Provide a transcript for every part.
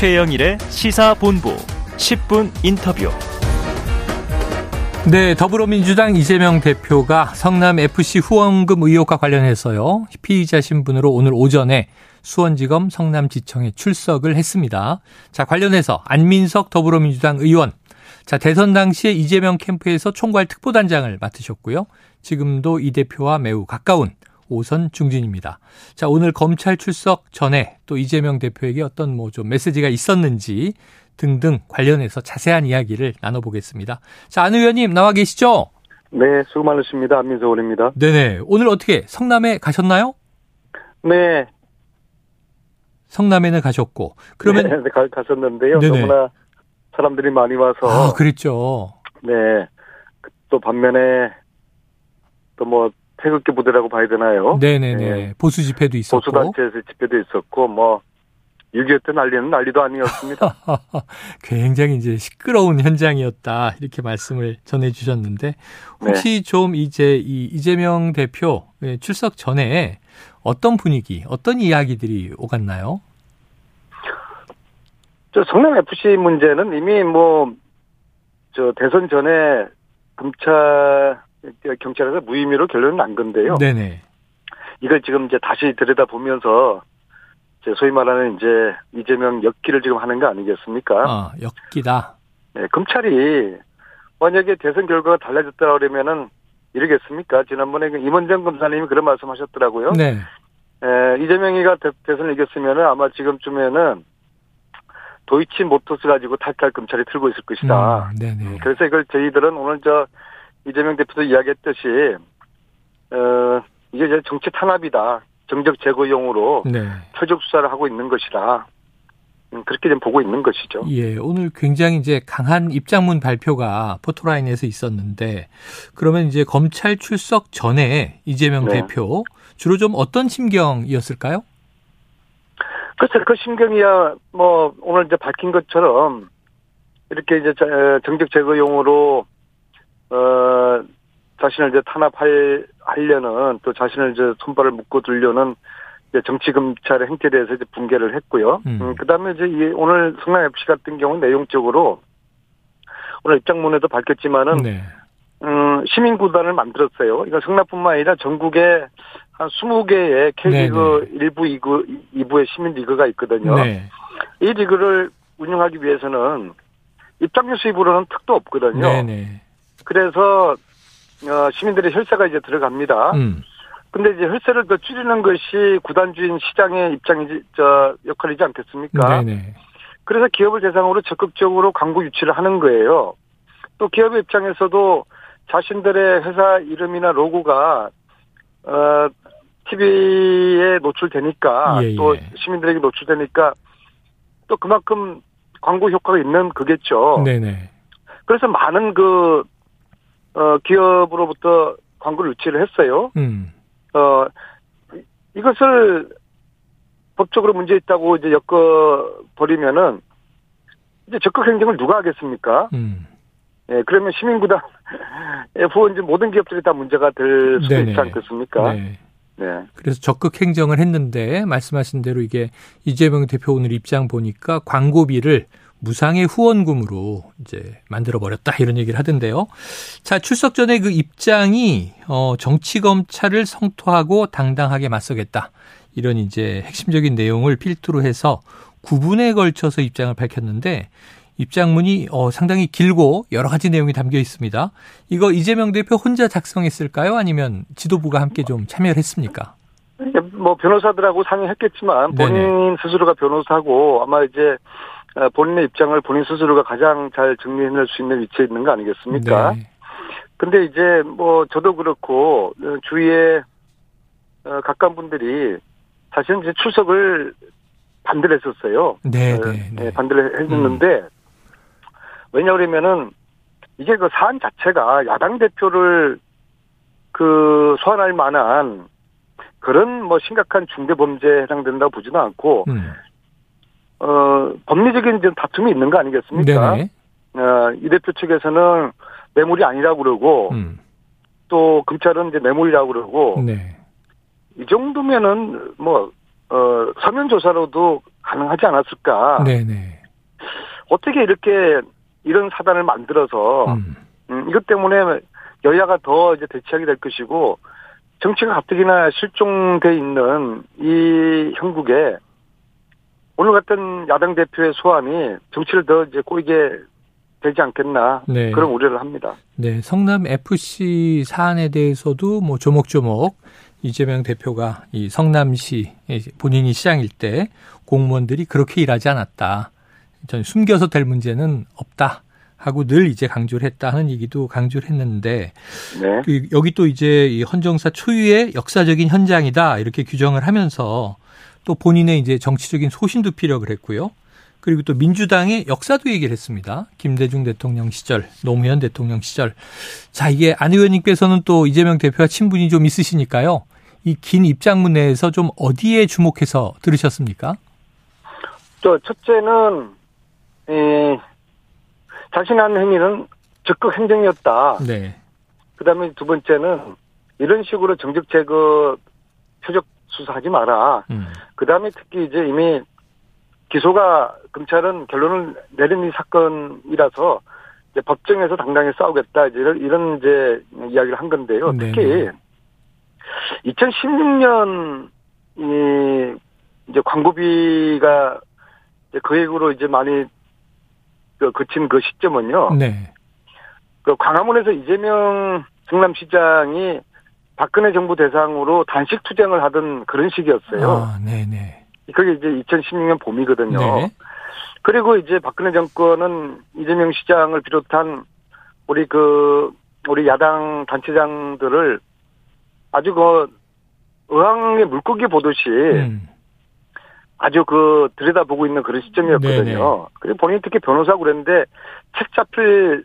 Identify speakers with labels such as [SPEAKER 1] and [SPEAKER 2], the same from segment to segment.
[SPEAKER 1] 최영일의 시사본부 10분 인터뷰.
[SPEAKER 2] 네, 더불어민주당 이재명 대표가 성남 FC 후원금 의혹과 관련해서요. 피의자 신분으로 오늘 오전에 수원지검 성남지청에 출석을 했습니다. 자, 관련해서 안민석 더불어민주당 의원. 자, 대선 당시에 이재명 캠프에서 총괄 특보단장을 맡으셨고요. 지금도 이 대표와 매우 가까운 오선 중진입니다. 자, 오늘 검찰 출석 전에 또 이재명 대표에게 어떤 뭐 좀 메시지가 있었는지 등등 관련해서 자세한 이야기를 나눠보겠습니다. 자, 안 의원님 나와 계시죠?
[SPEAKER 3] 네, 수고 많으십니다. 안민석 의원입니다.
[SPEAKER 2] 네네. 오늘 어떻게 성남에 가셨나요?
[SPEAKER 3] 네.
[SPEAKER 2] 성남에는 가셨고 그러면
[SPEAKER 3] 네, 가.
[SPEAKER 2] 네네.
[SPEAKER 3] 너무나 사람들이 많이 와서
[SPEAKER 2] 아 그랬죠.
[SPEAKER 3] 네. 또 반면에 또 뭐 태극기 부대라고 봐야 되나요?
[SPEAKER 2] 네네네.
[SPEAKER 3] 네.
[SPEAKER 2] 보수 집회도 있었고.
[SPEAKER 3] 보수단체에서 집회도 있었고 뭐 6.25 때 난리는 난리도 아니었습니다.
[SPEAKER 2] 굉장히 이제 시끄러운 현장이었다 이렇게 말씀을 전해주셨는데 혹시 좀 이제 이 이재명 대표 예, 출석 전에 어떤 분위기, 어떤 이야기들이 오갔나요?
[SPEAKER 3] 저 성남 FC 문제는 이미 뭐 저 대선 전에 검찰 경찰에서 무혐의로 결론이 난 건데요.
[SPEAKER 2] 네네.
[SPEAKER 3] 이걸 지금 이제 다시 들여다 보면서 이제 소위 말하는 이제 이재명 엮기를 지금 하는 거 아니겠습니까?
[SPEAKER 2] 아 엮기다.
[SPEAKER 3] 네, 검찰이 만약에 대선 결과가 달라졌다 그러면은 이러겠습니까? 지난번에 그 임원정 검사님이 그런 말씀하셨더라고요.
[SPEAKER 2] 네.
[SPEAKER 3] 에, 이재명이가 대, 대선을 이겼으면은 아마 지금쯤에는 도이치 모토스 가지고 탈탈 검찰이 틀고 있을 것이다.
[SPEAKER 2] 음, 네네.
[SPEAKER 3] 음, 그래서 이걸 저희들은 오늘 저 이재명 대표도 이야기했듯이 어 이게 이제 정치 탄압이다. 정적 제거용으로
[SPEAKER 2] 네.
[SPEAKER 3] 표적 수사를 하고 있는 것이다. 음, 그렇게 좀 보고 있는 것이죠.
[SPEAKER 2] 예, 오늘 굉장히 이제 강한 입장문 발표가 포토라인에서 있었는데 그러면 이제 검찰 출석 전에 이재명
[SPEAKER 3] 네.
[SPEAKER 2] 대표 주로 좀 어떤 심경이었을까요?
[SPEAKER 3] 글쎄 그 심경이야 뭐 오늘 이제 밝힌 것처럼 이렇게 이제 자- 에, 정적 제거용으로 어 자신을 이제 탄압할 하려는 또 자신을 이제 손발을 묶어 두려는 이제 정치 검찰의 행태에 대해서 이제 붕괴를 했고요.
[SPEAKER 2] 음.
[SPEAKER 3] 음, 그다음에 이제 이 오늘 성남 FC 같은 경우는 내용적으로 오늘 입장문에도 밝혔지만은
[SPEAKER 2] 네.
[SPEAKER 3] 음, 시민 구단을 만들었어요. 이거 성남뿐만 아니라 전국에 한 20개의 K리그 1부, 2부, 2부의 시민 리그가 있거든요.
[SPEAKER 2] 네.
[SPEAKER 3] 이 리그를 운영하기 위해서는 입장료 수입으로는 특도 없거든요.
[SPEAKER 2] 네네.
[SPEAKER 3] 그래서 어, 시민들의 혈세가 이제 들어갑니다.
[SPEAKER 2] 음.
[SPEAKER 3] 근데 이제 혈세를 더 줄이는 것이 구단주인 시장의 입장이지 저 역할이지 않겠습니까?
[SPEAKER 2] 네네.
[SPEAKER 3] 그래서 기업을 대상으로 적극적으로 광고 유치를 하는 거예요. 또 기업의 입장에서도 자신들의 회사 이름이나 로고가 어 TV에 노출되니까
[SPEAKER 2] 예,
[SPEAKER 3] 또
[SPEAKER 2] 예.
[SPEAKER 3] 시민들에게 노출되니까 또 그만큼 광고 효과가 있는 그겠죠.
[SPEAKER 2] 네네.
[SPEAKER 3] 그래서 많은 그 어, 기업으로부터 광고를 유치를 했어요.
[SPEAKER 2] 음.
[SPEAKER 3] 어, 이- 이것을 법적으로 문제 있다고 이제 엮어 버리면은 이제 적극 행정을 누가 하겠습니까?
[SPEAKER 2] 음.
[SPEAKER 3] 예, 그러면 시민구단 후원진 모든 기업들이 다 문제가 될 수도
[SPEAKER 2] 네네.
[SPEAKER 3] 있지 않겠습니까?
[SPEAKER 2] 네.
[SPEAKER 3] 네.
[SPEAKER 2] 그래서 적극 행정을 했는데 말씀하신 대로 이게 이재명 대표 오늘 입장 보니까 광고비를 무상의 후원금으로 이제 만들어 버렸다 이런 얘기를 하던데요. 자 출석 전에 그 입장이 어 정치 검찰을 성토하고 당당하게 맞서겠다 이런 이제 핵심적인 내용을 필두로 해서 9분에 걸쳐서 입장을 밝혔는데 입장문이 어 상당히 길고 여러 가지 내용이 담겨 있습니다. 이거 이재명 대표 혼자 작성했을까요? 아니면 지도부가 함께 좀 참여를 했습니까?
[SPEAKER 3] 뭐 변호사들하고 상의했겠지만 본인
[SPEAKER 2] 네네.
[SPEAKER 3] 스스로가 변호사고 아마 이제 어, 본인의 입장을 본인 스스로가 가장 잘 정리해낼 수 있는 위치에 있는 거 아니겠습니까?
[SPEAKER 2] 네.
[SPEAKER 3] 근데 이제 뭐 저도 그렇고 어, 주위에 어, 가까운 분들이 사실은 이제 출석을 반대를 했었어요.
[SPEAKER 2] 네,
[SPEAKER 3] 어,
[SPEAKER 2] 네, 네.
[SPEAKER 3] 예, 반대를 했는데 왜냐 그러면은 이게 그 사안 자체가 야당 대표를 그 소환할 만한 그런 뭐 심각한 중대 범죄에 해당된다고 보지는 않고
[SPEAKER 2] 음.
[SPEAKER 3] 어 법리적인 좀 다툼이 있는 거 아니겠습니까?
[SPEAKER 2] 네네.
[SPEAKER 3] 어, 이 대표 측에서는 뇌물이 아니라고 그러고
[SPEAKER 2] 음.
[SPEAKER 3] 또 검찰은 이제 뇌물이라고 그러고
[SPEAKER 2] 네.
[SPEAKER 3] 이 정도면은 뭐 어, 서면 조사로도 가능하지 않았을까?
[SPEAKER 2] 네네.
[SPEAKER 3] 어떻게 이렇게 이런 사단을 만들어서
[SPEAKER 2] 음.
[SPEAKER 3] 음, 이것 때문에 여야가 더 이제 대치하게 될 것이고 정치가 가뜩이나 실종돼 있는 이 형국에 오늘 같은 야당 대표의 소환이 정치를 더 이제 꼬이게 되지 않겠나
[SPEAKER 2] 네.
[SPEAKER 3] 그런 우려를 합니다.
[SPEAKER 2] 네, 성남 FC 사안에 대해서도 뭐 조목조목 이재명 대표가 이 성남시 본인이 시장일 때 공무원들이 그렇게 일하지 않았다. 전 숨겨서 될 문제는 없다. 하고 늘 이제 강조를 했다 하는 얘기도 강조를 했는데
[SPEAKER 3] 네.
[SPEAKER 2] 그 여기 또 이제 이 헌정사 초유의 역사적인 현장이다 이렇게 규정을 하면서 또 본인의 이제 정치적인 소신도 피력을 했고요. 그리고 또 민주당의 역사도 얘기를 했습니다. 김대중 대통령 시절, 노무현 대통령 시절. 자, 이게 안 의원님께서는 또 이재명 대표와 친분이 좀 있으시니까요. 이 긴 입장문 내에서 좀 어디에 주목해서 들으셨습니까?
[SPEAKER 3] 저 첫째는 에, 자신한 행위는 적극 행정이었다.
[SPEAKER 2] 네.
[SPEAKER 3] 그다음에 두 번째는 이런 식으로 정적 제거 표적 수사하지 마라.
[SPEAKER 2] 음.
[SPEAKER 3] 그 다음에 특히 이제 이미 기소가 검찰은 결론을 내린 이 사건이라서 이제 법정에서 당당히 싸우겠다 이제 이런, 이제 이야기를 한 건데요.
[SPEAKER 2] 네네.
[SPEAKER 3] 특히 2016년 이 이제 광고비가 이제 거액으로 이제 많이 그 그친 그 시점은요.
[SPEAKER 2] 네.
[SPEAKER 3] 그 광화문에서 이재명 성남시장이 박근혜 정부 대상으로 단식 투쟁을 하던 그런 시기였어요.
[SPEAKER 2] 아, 네네.
[SPEAKER 3] 그게 이제 2016년 봄이거든요.
[SPEAKER 2] 네.
[SPEAKER 3] 그리고 이제 박근혜 정권은 이재명 시장을 비롯한 우리 그 우리 야당 단체장들을 아주 그 의왕의 물고기 보듯이
[SPEAKER 2] 음.
[SPEAKER 3] 아주 그 들여다보고 있는 그런 시점이었거든요.
[SPEAKER 2] 네네.
[SPEAKER 3] 그리고 본인이 특히 변호사고 그랬는데 책 잡힐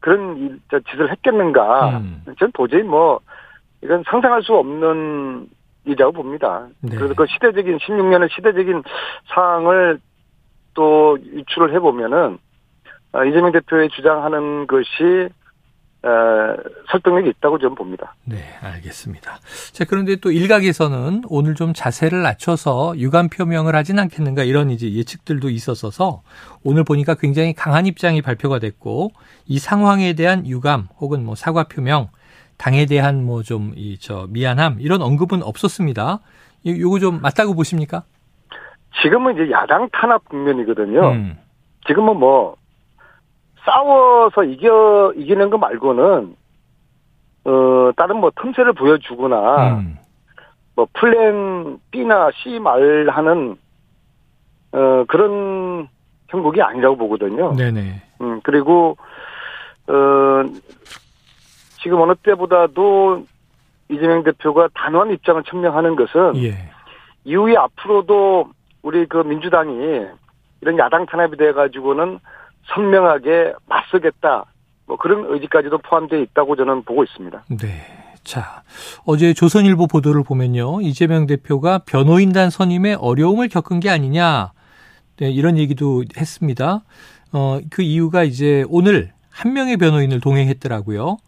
[SPEAKER 3] 그런 짓을 했겠는가.
[SPEAKER 2] 음.
[SPEAKER 3] 전 도저히 뭐 이건 상상할 수 없는 일이라고 봅니다.
[SPEAKER 2] 네.
[SPEAKER 3] 그래서 그 시대적인 16년의 시대적인 사항을 또 유출을 해보면은 아, 이재명 대표의 주장하는 것이 어, 설득력이 있다고 저는 봅니다.
[SPEAKER 2] 네, 알겠습니다. 자, 그런데 또 일각에서는 오늘 좀 자세를 낮춰서 유감 표명을 하진 않겠는가 이런 이제 예측들도 있었어서 오늘 보니까 굉장히 강한 입장이 발표가 됐고 이 상황에 대한 유감 혹은 뭐 사과 표명, 당에 대한 뭐 좀 이 저 미안함 이런 언급은 없었습니다. 이- 요거 좀 맞다고 보십니까?
[SPEAKER 3] 지금은 이제 야당 탄압 국면이거든요.
[SPEAKER 2] 음,
[SPEAKER 3] 지금은 뭐 싸워서 이겨 이기는 거 말고는 어 다른 뭐 틈새를 보여주거나
[SPEAKER 2] 음,
[SPEAKER 3] 뭐 플랜 B나 C 말하는 어 그런 형국이 아니라고 보거든요.
[SPEAKER 2] 네네.
[SPEAKER 3] 음 그리고 어 지금 어느 때보다도 이재명 대표가 단호한 입장을 천명하는 것은
[SPEAKER 2] 예.
[SPEAKER 3] 이후에 앞으로도 우리 그 민주당이 이런 야당 탄압이 돼 가지고는 선명하게 맞서겠다. 뭐 그런 의지까지도 포함되어 있다고 저는 보고 있습니다.
[SPEAKER 2] 네. 자, 어제 조선일보 보도를 보면요. 이재명 대표가 변호인단 선임에 어려움을 겪은 게 아니냐. 네, 이런 얘기도 했습니다. 어, 그 이유가 이제 오늘 한 명의 변호인을 동행했더라고요.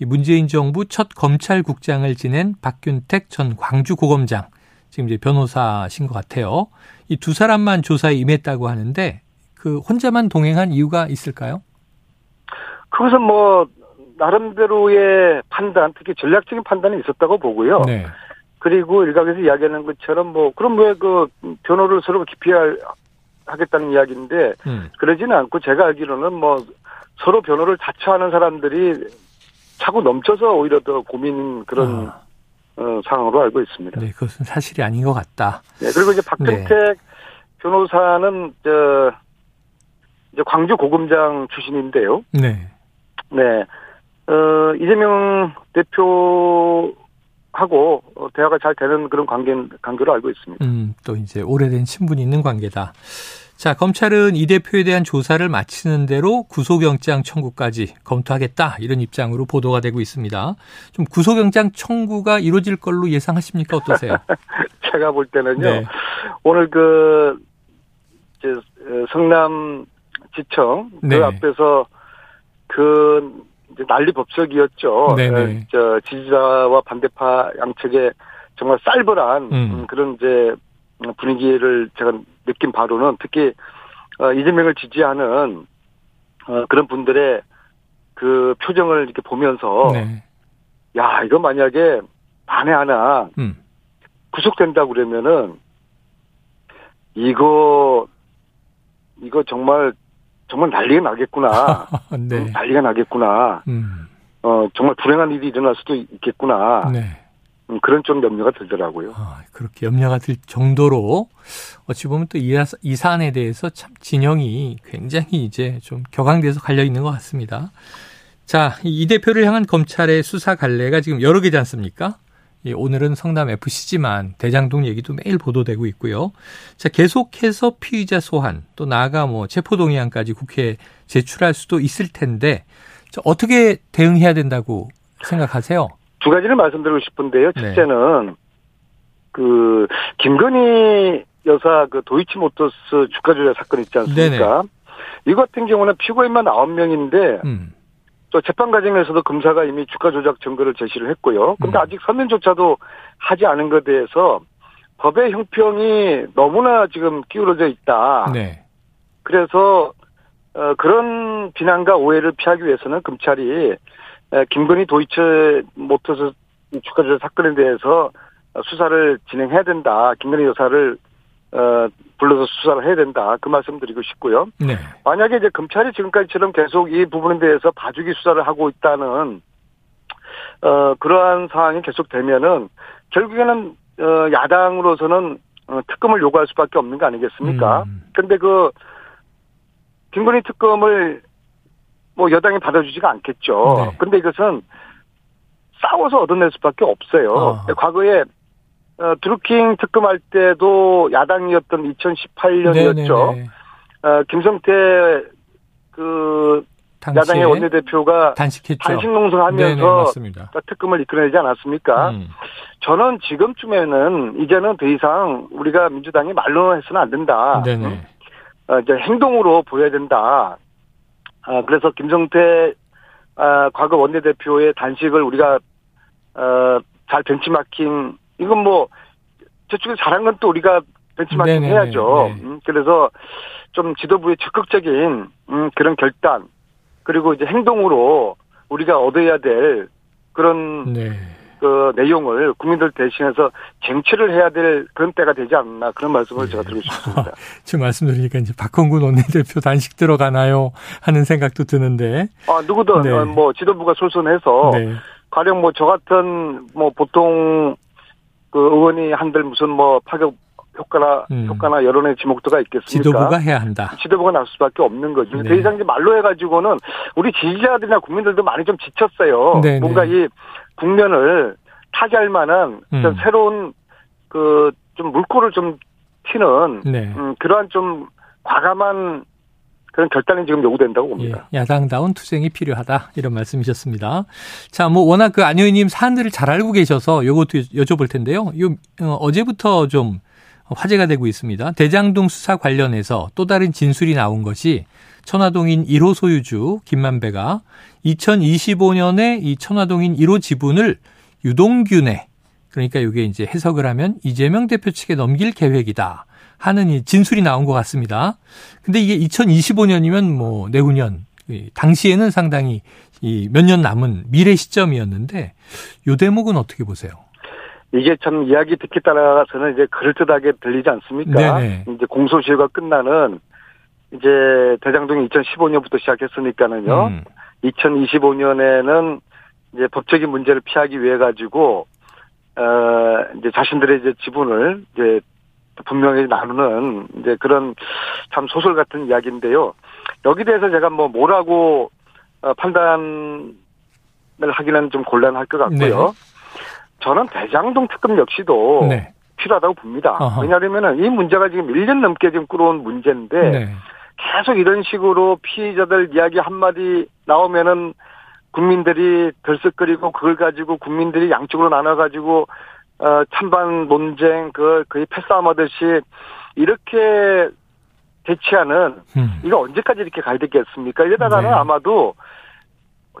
[SPEAKER 2] 이 문재인 정부 첫 검찰국장을 지낸 박균택 전 광주고검장. 지금 이제 변호사신 것 같아요. 이 두 사람만 조사에 임했다고 하는데 그 혼자만 동행한 이유가 있을까요?
[SPEAKER 3] 그것은 뭐 나름대로의 판단, 특히 전략적인 판단이 있었다고 보고요.
[SPEAKER 2] 네.
[SPEAKER 3] 그리고 일각에서 이야기하는 것처럼 뭐 그럼 왜 그 변호를 서로 기피할 하겠다는 이야기인데
[SPEAKER 2] 음.
[SPEAKER 3] 그러지는 않고 제가 알기로는 뭐 서로 변호를 자처하는 사람들이 차고 넘쳐서 오히려 더 고민 그런
[SPEAKER 2] 아,
[SPEAKER 3] 어, 상황으로 알고 있습니다.
[SPEAKER 2] 네, 그것은 사실이 아닌 것 같다.
[SPEAKER 3] 네, 그리고 이제 박근택 변호사는 저 이제 광주 고검장 출신인데요.
[SPEAKER 2] 네.
[SPEAKER 3] 네, 어 이재명 대표하고 어, 대화가 잘 되는 그런 관계 관계로 알고 있습니다.
[SPEAKER 2] 음, 또 이제 오래된 친분이 있는 관계다. 자, 검찰은 이 대표에 대한 조사를 마치는 대로 구속영장 청구까지 검토하겠다. 이런 입장으로 보도가 되고 있습니다. 좀 구속영장 청구가 이루어질 걸로 예상하십니까? 어떠세요?
[SPEAKER 3] 제가 볼 때는요.
[SPEAKER 2] 네.
[SPEAKER 3] 오늘 그 이제 어, 성남 지청 그
[SPEAKER 2] 네.
[SPEAKER 3] 앞에서 그 난리 법석이었죠.
[SPEAKER 2] 네네.
[SPEAKER 3] 어, 저 지지자와 반대파 양측에 정말 쌀벌한
[SPEAKER 2] 음.
[SPEAKER 3] 음, 그런 이제 분위기를 제가 느낀 바로는 특히 어, 이재명을 지지하는 어, 그런 분들의 그 표정을 이렇게 보면서
[SPEAKER 2] 네.
[SPEAKER 3] 야 이거 만약에 만에 하나
[SPEAKER 2] 음.
[SPEAKER 3] 구속된다 그러면은 이거 이거 정말 정말 난리가 나겠구나
[SPEAKER 2] 네.
[SPEAKER 3] 난리가 나겠구나
[SPEAKER 2] 음.
[SPEAKER 3] 어 정말 불행한 일이 일어날 수도 있겠구나
[SPEAKER 2] 네.
[SPEAKER 3] 음, 그런 좀 염려가 들더라고요.
[SPEAKER 2] 아, 그렇게 염려가 들 정도로 어찌 보면 또 이 사안에 대해서 참 진영이 굉장히 이제 좀 격앙돼서 갈려 있는 것 같습니다. 자, 이 대표를 향한 검찰의 수사 갈래가 지금 여러 개지 않습니까? 예, 오늘은 성남 FC지만 대장동 얘기도 매일 보도되고 있고요. 자, 계속해서 피의자 소환 또 나아가 뭐 체포동의안까지 국회에 제출할 수도 있을 텐데 자, 어떻게 대응해야 된다고 생각하세요?
[SPEAKER 3] 두 가지를 말씀드리고 싶은데요.
[SPEAKER 2] 네.
[SPEAKER 3] 첫째는 그 김건희 여사 그 도이치모터스 주가 조작 사건 있지 않습니까? 이 같은 경우는 피고인만 9명인데
[SPEAKER 2] 음.
[SPEAKER 3] 또 재판 과정에서도 검사가 이미 주가 조작 증거를 제시를 했고요. 근데
[SPEAKER 2] 음.
[SPEAKER 3] 아직 서면조차도 하지 않은 것에 대해서 법의 형평이 너무나 지금 기울어져 있다.
[SPEAKER 2] 네.
[SPEAKER 3] 그래서 어, 그런 비난과 오해를 피하기 위해서는 검찰이 에, 김건희 도이체 모터스 주가 조작 사건에 대해서 수사를 진행해야 된다. 김건희 여사를 어, 불러서 수사를 해야 된다. 그 말씀 드리고 싶고요.
[SPEAKER 2] 네.
[SPEAKER 3] 만약에 이제 검찰이 지금까지처럼 계속 이 부분에 대해서 봐주기 수사를 하고 있다는 어 그러한 상황이 계속되면은 결국에는 어 야당으로서는 어, 특검을 요구할 수밖에 없는 거 아니겠습니까?
[SPEAKER 2] 음.
[SPEAKER 3] 근데 그 김건희 특검을 뭐 여당이 받아주지가 않겠죠.
[SPEAKER 2] 네.
[SPEAKER 3] 근데 이것은 싸워서 얻어낼 수밖에 없어요.
[SPEAKER 2] 아.
[SPEAKER 3] 과거에 어, 드루킹 특검할 때도 야당이었던 2018년이었죠.
[SPEAKER 2] 네네네.
[SPEAKER 3] 어, 김성태 그 야당의 원내대표가
[SPEAKER 2] 단식했죠.
[SPEAKER 3] 단식 농성하면서
[SPEAKER 2] 맞습니다.
[SPEAKER 3] 특검을 이끌어내지 않았습니까?
[SPEAKER 2] 음.
[SPEAKER 3] 저는 지금쯤에는 이제는 더 이상 우리가 민주당이 말로 해서는 안 된다.
[SPEAKER 2] 네네.
[SPEAKER 3] 어, 이제 행동으로 보여야 된다. 아, 그래서 김성태 아, 과거 원내대표의 단식을 우리가 어, 잘 벤치마킹 이건 뭐 저쪽에 잘한 건 또 우리가 벤치마킹
[SPEAKER 2] 네네네,
[SPEAKER 3] 해야죠.
[SPEAKER 2] 네.
[SPEAKER 3] 음, 그래서 좀 지도부의 적극적인 음, 그런 결단 그리고 이제 행동으로 우리가 얻어야 될 그런
[SPEAKER 2] 네.
[SPEAKER 3] 그 내용을 국민들 대신해서 쟁취를 해야 될 그런 때가 되지 않나 그런 말씀을 제가 드리고 싶습니다.
[SPEAKER 2] 지금 말씀드리니까 이제 박홍근 원내대표 단식 들어가나요 하는 생각도 드는데.
[SPEAKER 3] 아 누구든
[SPEAKER 2] 네.
[SPEAKER 3] 어, 뭐 지도부가 솔선해서
[SPEAKER 2] 네.
[SPEAKER 3] 가령 뭐 저 같은 뭐 보통 그 의원이 한들 무슨 뭐 파격 효과나
[SPEAKER 2] 음.
[SPEAKER 3] 효과나 여론의 지목도가 있겠습니까?
[SPEAKER 2] 지도부가 해야 한다.
[SPEAKER 3] 지도부가 나설 수밖에 없는 거죠.
[SPEAKER 2] 네.
[SPEAKER 3] 더 이상 이제 말로 해가지고는 우리 지지자들이나 국민들도 많이 좀 지쳤어요.
[SPEAKER 2] 네,
[SPEAKER 3] 뭔가
[SPEAKER 2] 네.
[SPEAKER 3] 이 국면을 타개할 만한
[SPEAKER 2] 음.
[SPEAKER 3] 새로운 그 좀 물꼬를 좀 튀는
[SPEAKER 2] 네.
[SPEAKER 3] 음, 그러한 좀 과감한 그런 결단이 지금 요구된다고
[SPEAKER 2] 예,
[SPEAKER 3] 봅니다.
[SPEAKER 2] 야당다운 투쟁이 필요하다 이런 말씀이셨습니다. 자, 뭐 워낙 그안 의원님 사안들을 잘 알고 계셔서 요것도 여쭤볼 텐데요. 요 어, 어제부터 좀 화제가 되고 있습니다. 대장동 수사 관련해서 또 다른 진술이 나온 것이 천화동인 1호 소유주 김만배가 2025년에 이 천화동인 1호 지분을 유동균에 그러니까 이게 이제 해석을 하면 이재명 대표 측에 넘길 계획이다 하는 이 진술이 나온 것 같습니다. 근데 이게 2025년이면 뭐 내후년 이 당시에는 상당히 이 몇 년 남은 미래 시점이었는데 요 대목은 어떻게 보세요?
[SPEAKER 3] 이게 참 이야기 듣기 따라서는 이제 그럴듯하게 들리지 않습니까?
[SPEAKER 2] 네네.
[SPEAKER 3] 이제 공소시효가 끝나는 이제 대장동이 2015년부터 시작했으니까는요.
[SPEAKER 2] 음,
[SPEAKER 3] 2025년에는 이제 법적인 문제를 피하기 위해 가지고 어 이제 자신들의 이제 지분을 이제 분명히 나누는 이제 그런 참 소설 같은 이야기인데요. 여기 대해서 제가 뭐 뭐라고 어, 판단을 하기는 좀 곤란할 것 같고요.
[SPEAKER 2] 네.
[SPEAKER 3] 저는 대장동 특검 역시도
[SPEAKER 2] 네.
[SPEAKER 3] 필요하다고 봅니다.
[SPEAKER 2] 어허.
[SPEAKER 3] 왜냐하면은 이 문제가 지금 1년 넘게 지금 끌어온 문제인데
[SPEAKER 2] 네.
[SPEAKER 3] 계속 이런 식으로 피의자들 이야기 한마디 나오면은 국민들이 들썩거리고 그걸 가지고 국민들이 양쪽으로 나눠가지고 어 찬반 논쟁 그 거의 패싸움 하듯이 이렇게 대치하는
[SPEAKER 2] 음.
[SPEAKER 3] 이거 언제까지 이렇게 가야 되겠습니까? 이러다가는
[SPEAKER 2] 네.
[SPEAKER 3] 아마도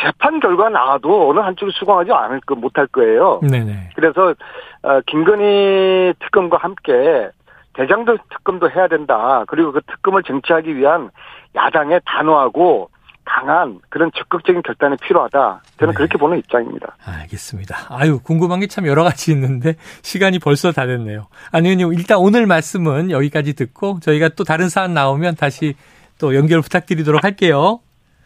[SPEAKER 3] 재판 결과 나와도 어느 한쪽이 수긍하지 않을 거 못할 거예요.
[SPEAKER 2] 네네.
[SPEAKER 3] 그래서 어, 김건희 특검과 함께 대장동 특검도 해야 된다. 그리고 그 특검을 쟁취하기 위한 야당의 단호하고 강한 그런 적극적인 결단이 필요하다. 저는
[SPEAKER 2] 네.
[SPEAKER 3] 그렇게 보는 입장입니다.
[SPEAKER 2] 알겠습니다. 아유, 궁금한 게 참 여러 가지 있는데 시간이 벌써 다 됐네요. 안 의원님, 일단 오늘 말씀은 여기까지 듣고 저희가 또 다른 사안 나오면 다시 또 연결 부탁드리도록 할게요.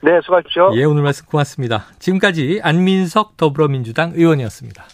[SPEAKER 3] 네, 수고하십시오.
[SPEAKER 2] 예, 오늘 말씀 고맙습니다. 지금까지 안민석 더불어민주당 의원이었습니다.